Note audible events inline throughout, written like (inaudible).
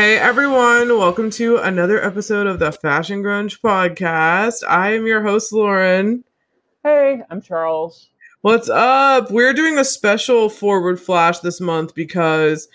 Hey everyone, welcome to another episode of the Fashion Grunge podcast. I am your host, Lauren. Hey, I'm Charles. What's up? We're doing a special forward flash this month because,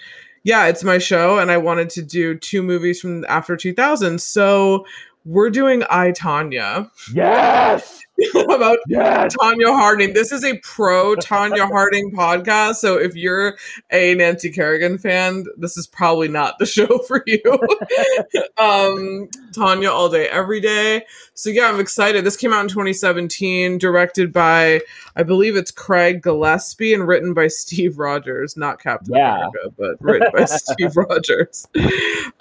yeah, it's my show and I wanted to do two movies from after 2000. So we're doing I, Tonya. Yes! (laughs) about Yes! Tonya Harding. This is a pro Tonya Harding podcast. So if you're a Nancy Kerrigan fan, this is probably not the (laughs) show for you. (laughs) um, Tonya all day, every day. So yeah, I'm excited. This came out in 2017, directed by I believe it's Craig Gillespie and written by Steve Rogers, not Captain Yeah. America, but written by Steve Rogers.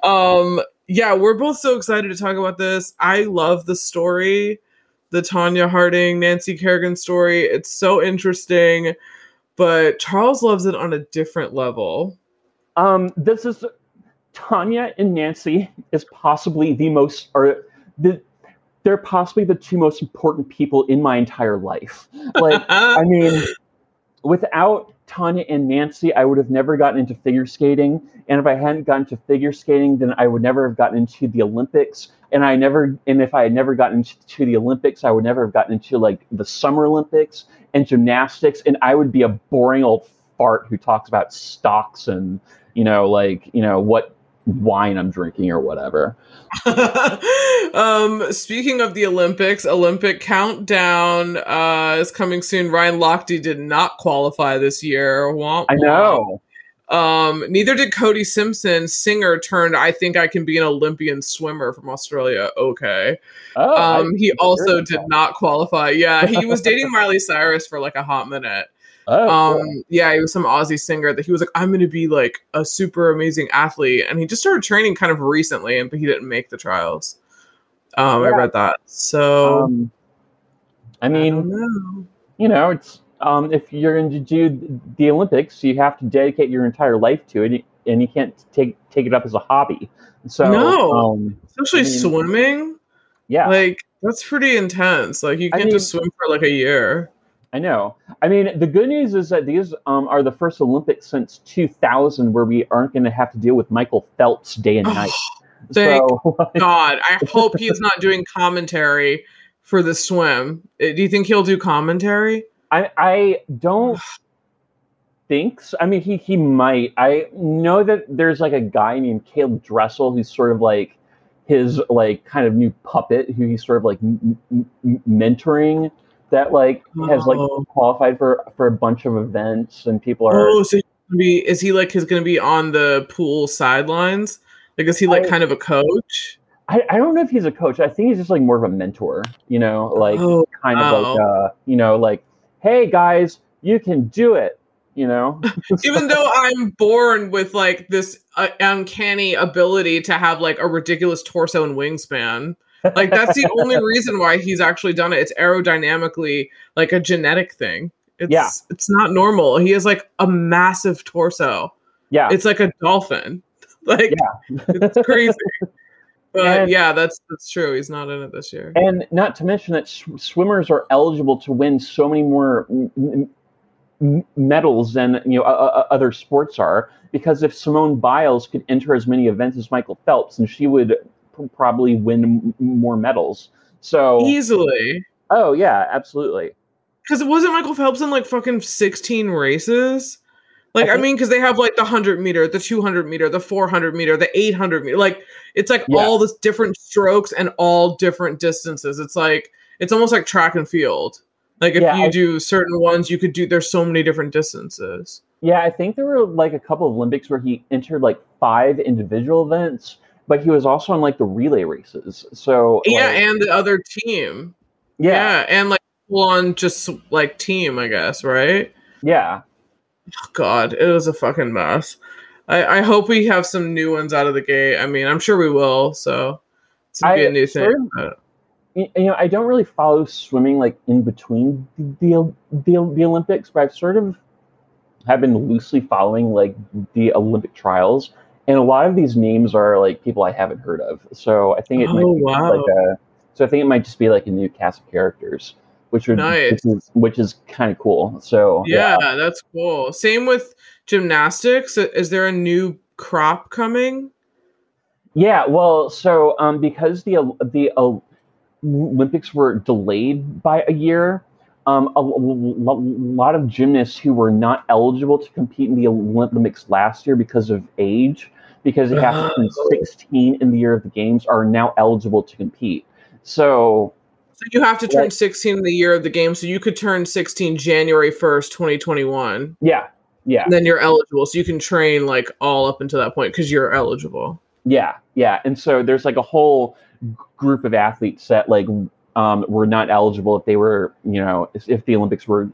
Um, yeah, we're both so excited to talk about this. I love the story the Tonya Harding, Nancy Kerrigan story. It's so interesting, but Charles loves it on a different level. Um, this is Tonya and Nancy is possibly the most or the they're possibly the two most important people in my entire life. Like, (laughs) I mean, without Tonya and Nancy, I would have never gotten into figure skating. And if I hadn't gotten into figure skating, then I would never have gotten into the Olympics. And I never, and if I had never gotten into the Olympics, I would never have gotten into like the Summer Olympics and gymnastics. And I would be a boring old fart who talks about stocks and, you know, like, you know, what wine I'm drinking or whatever. (laughs) um, speaking of the Olympics, Olympic countdown uh, is coming soon. Ryan Lochte did not qualify this year. Womp I know. Um, neither did Cody Simpson, singer turned I think I can be an Olympian swimmer from Australia. Okay. Oh, Um, he also did that. not qualify. Yeah, he was (laughs) dating Miley Cyrus for like a hot minute. Oh, Um, cool. yeah, he was some Aussie singer that he was like, I'm gonna be like a super amazing athlete, and he just started training kind of recently, and but he didn't make the trials. Um, I read that. So um, I I mean, don't know. you know, it's um, if you're going to do the Olympics, you have to dedicate your entire life to it, and you can't take take it up as a hobby. So, No. um, especially I mean, swimming. yeah, Like that's pretty intense. Like you can't just mean- swim for like a year. I know. I mean, the good news is that these um, are the first Olympics since 2000 where we aren't going to have to deal with Michael Phelps day and night. Thank so, (laughs) God, I hope he's not doing commentary for the swim. Uh, Do you think he'll do commentary? I, I don't think so. I mean, he, he might. I know that there's like a guy named Caeleb Dressel who's sort of like his like kind of new puppet who he's sort of like m- m- mentoring that like has like Oh. qualified for for a bunch of events and people are Oh, so he's gonna be is he like he's gonna be on the pool sidelines? Like is he like I- kind of a coach? I, I don't know if he's a coach. I think he's just like more of a mentor, you know, like oh, kind of like uh, you know, like, hey guys, you can do it, you know. (laughs) even though I'm born with like this uh, uncanny ability to have like a ridiculous torso and wingspan. Like that's the only reason why he's actually done it. It's aerodynamically like a genetic thing. It's Yeah. it's not normal. He has like a massive torso. yeah. It's like a dolphin. (laughs) Like yeah. it's crazy. (laughs) But And- yeah, that's that's true. He's not in it this year. And not to mention that sw- swimmers are eligible to win so many more m- m- medals than you know uh, uh, other sports are. Because if Simone Biles could enter as many events as Michael Phelps, and she would probably win more medals. So, Easily. oh yeah, absolutely. Because it wasn't Michael Phelps in like fucking 16 races. Like, I I, mean, because they have like the 100 meter, the 200 meter, the 400 meter, the 800 meter. Like, it's like Yeah. all this different strokes and all different distances. It's like, it's almost like track and field. Like, if Yeah, you I- do certain ones, you could do, there's so many different distances. Yeah, I think there were like a couple of Olympics where he entered like five individual events, but he was also on like the relay races. So yeah, like, and the other team. yeah, Yeah. And like on just like team, I guess, right? yeah. God, it was a fucking mess. I, I hope we have some new ones out of the gate. I mean, I'm sure we will. So it's gonna be I a new sort thing. of- you know, I don't really follow swimming like in between the the, the Olympics, but I've sort of have been loosely following like the Olympic trials, and a lot of these names are like people I haven't heard of. So I think it might Oh, be wow. like a so I think it might just be like a new cast of characters, which would Nice. which is which is kind of cool. So yeah, that's cool. Same with gymnastics. Is there a new crop coming? Yeah, well, so um, because the the uh, Olympics were delayed by a year, um, a, a, lot of gymnasts who were not eligible to compete in the Olympics last year because of age, because they have to turn Oh. 16 in the year of the games, are now eligible to compete. So So you have to turn Right. 16 in the year of the game. So you could turn 16 January 1st, 2021. yeah, yeah, And then you're eligible. So you can train like all up until that point because you're eligible. yeah, yeah. And so there's like a whole group of athletes that like um, were not eligible if they were, you know, if the Olympics were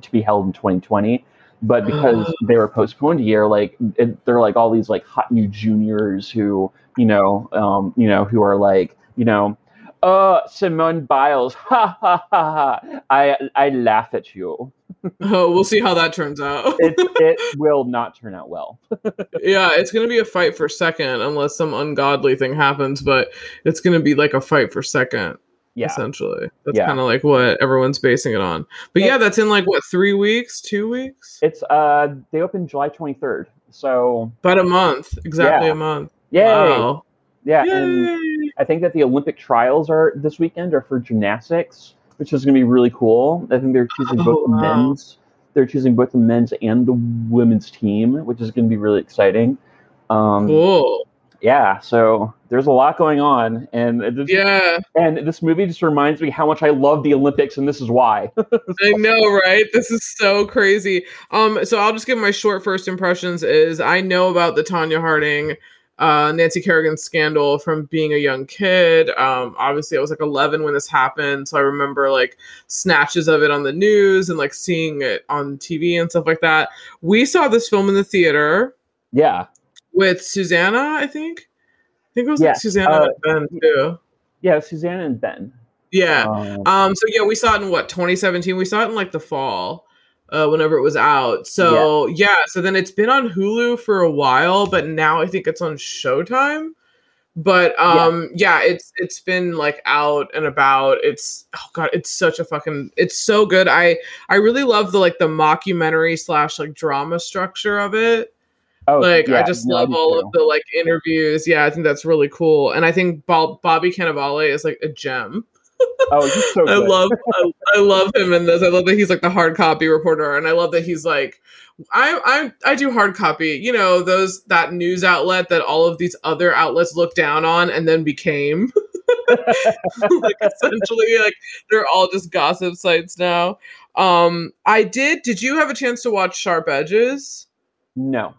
to be held in 2020. But because (gasps) they were postponed a year, like it, they're like all these like hot new juniors who, you know, um, you know, who are like, you know, Oh, Simone Biles, ha ha ha ha. I I laugh at you. (laughs) Oh, we'll see how that turns out. It it (laughs) will not turn out well. (laughs) yeah, it's going to be a fight for second unless some ungodly thing happens, but it's going to be like a fight for second. Yeah, essentially. That's Yeah. kind of like what everyone's basing it on. But Yeah. yeah, that's in like what three weeks, two weeks, it's uh they open July 23rd. So about a month, exactly Yeah. a month. yay, Wow, yeah, and I think that the Olympic trials are this weekend are for gymnastics, which is going to be really cool. I think they're choosing Oh, both the wow. men's, they're choosing both the men's and the women's team, which is going to be really exciting. Um, cool. Yeah, so there's a lot going on, and it just- Yeah, and this movie just reminds me how much I love the Olympics, and this is why. (laughs) I know, right? This is so crazy. Um, so I'll just give my short first impressions. Is I know about the Tonya Harding, uh, Nancy Kerrigan scandal from being a young kid. Um, obviously I was like 11 when this happened, so I remember like snatches of it on the news and like seeing it on TV and stuff like that. We saw this film in the theater yeah, with Susanna, I think. I think it was Yeah, like Susanna uh, and Ben too. yeah, Susanna and Ben. Yeah. Um, Um, so yeah, we saw it in what 2017. We saw it in like the fall, uh, whenever it was out. So yeah. so then it's been on Hulu for a while, but now I think it's on Showtime. But um, yeah. it's it's been like out and about. It's oh god, it's such a fucking it's so good. I I really love the like the mockumentary slash like drama structure of it oh, like I just no, love all too. of the like interviews. Yeah, I think that's really cool, and I think Bob, Bobby Cannavale is like a gem. Oh, he's so (laughs) I good. love I, I love him in this. I love that he's like the hard copy reporter, and I love that he's like I I I do hard copy. You know those that news outlet that all of these other outlets look down on and then became (laughs) like essentially like they're all just gossip sites now. Um, I did. Did you have a chance to watch Sharp Edges? no.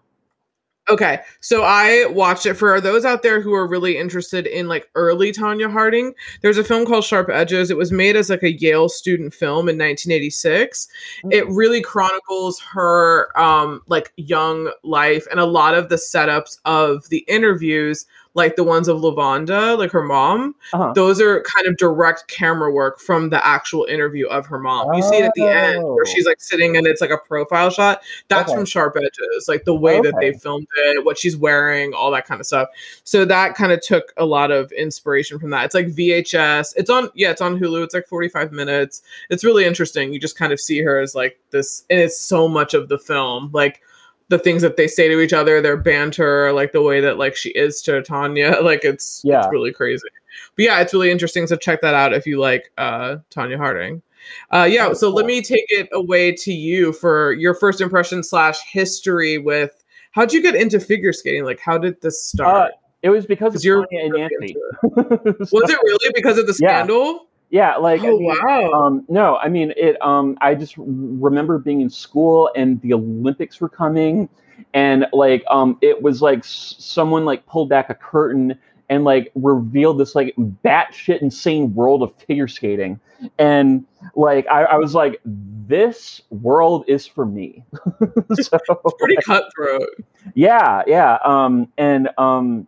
Okay, so I watched it for those out there who are really interested in like early Tonya Harding. There's a film called Sharp Edges. It was made as like a Yale student film in 1986. It really chronicles her um like young life and a lot of the setups of the interviews like the ones of Lavonda, like her mom. Uh-huh. Those are kind of direct camera work from the actual interview of her mom. You see it at the end where Oh. she's like sitting and it's like a profile shot. That's Okay. from Sharp Edges, like the way that they filmed it, what she's wearing, all that kind of stuff. So that kind of took a lot of inspiration from that. It's like VHS. It's on, yeah, it's on Hulu. It's like 45 minutes. It's really interesting. You just kind of see her as like this, and it's so much of the film. Like, the things that they say to each other, their banter, like the way that like she is to Tonya, (laughs) like it's Yeah. it's really crazy. But yeah, it's really interesting. So check that out if you like uh Tonya Harding. Uh yeah, so let me take it away to you for your first impression slash history with how'd you get into figure skating? Like how did this Uh, start? it was because of Tonya and Nancy. Was it really because of the (laughs) scandal? Yeah, like I oh mean, wow. Um, no, I mean it. Um, I just remember being in school and the Olympics were coming, and like um, it was like s- someone like pulled back a curtain and like revealed this like batshit insane world of figure skating, and like I, I was like, this world is for me. (laughs) (laughs) so Pretty cutthroat. yeah yeah um and um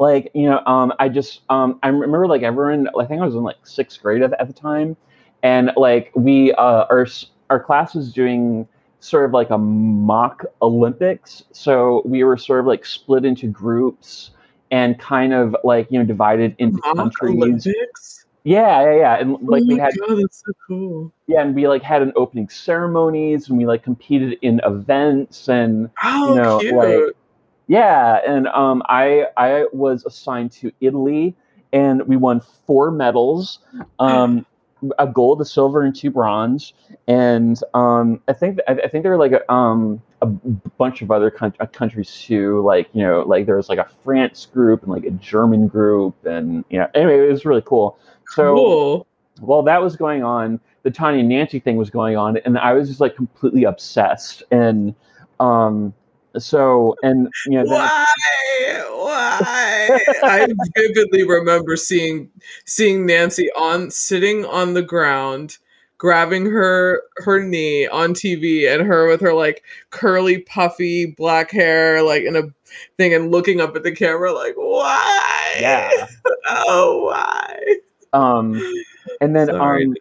like you know um i just um i remember like everyone i think i was in like sixth grade at, at the time and like we uh our our class was doing sort of like a mock olympics so we were sort of like split into groups and kind of like you know divided into Mock countries Olympics. yeah yeah yeah and like oh we had god, that's so cool. yeah and we like had an opening ceremonies and we like competed in events and Oh know, cute. like, Yeah, and um, I I was assigned to Italy, and we won four medals, um, a gold, a silver, and two bronze. And um, I think I, I think there were like a, um, a bunch of other con- uh, countries too. Like you know, like there was like a France group and like a German group, and you know, anyway, it was really cool. So Cool. while that was going on, the Tonya Nancy thing was going on, and I was just like completely obsessed. And um, so and you know, Why? Why? I vividly remember seeing seeing Nancy on sitting on the ground, grabbing her her knee on TV, and her with her like curly, puffy black hair, like in a thing, and looking up at the camera, like, why? yeah. (laughs) Oh, why? Um, and then Sorry, um,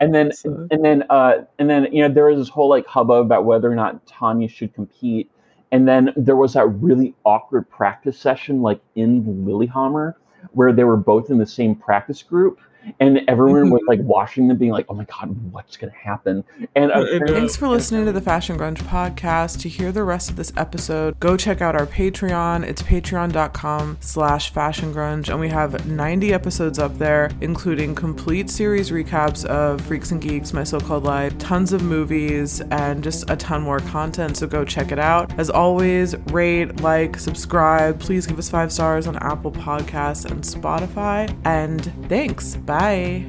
and then and then uh and then you know there was this whole like hubbub about whether or not Tonya should compete. And then there was that really awkward practice session like in Lillehammer where they were both in the same practice group and everyone was like watching them being like, Oh my god, what's gonna happen? And Uh, Thanks for listening to the Fashion Grunge podcast. To hear the rest of this episode, go check out our Patreon. It's patreon.com slash fashion grunge. And we have 90 episodes up there, including complete series recaps of Freaks and Geeks, My So-Called Life, tons of movies, and just a ton more content. So go check it out. As always, rate, like, subscribe. Please give us five stars on Apple Podcasts and Spotify. And thanks. Bye.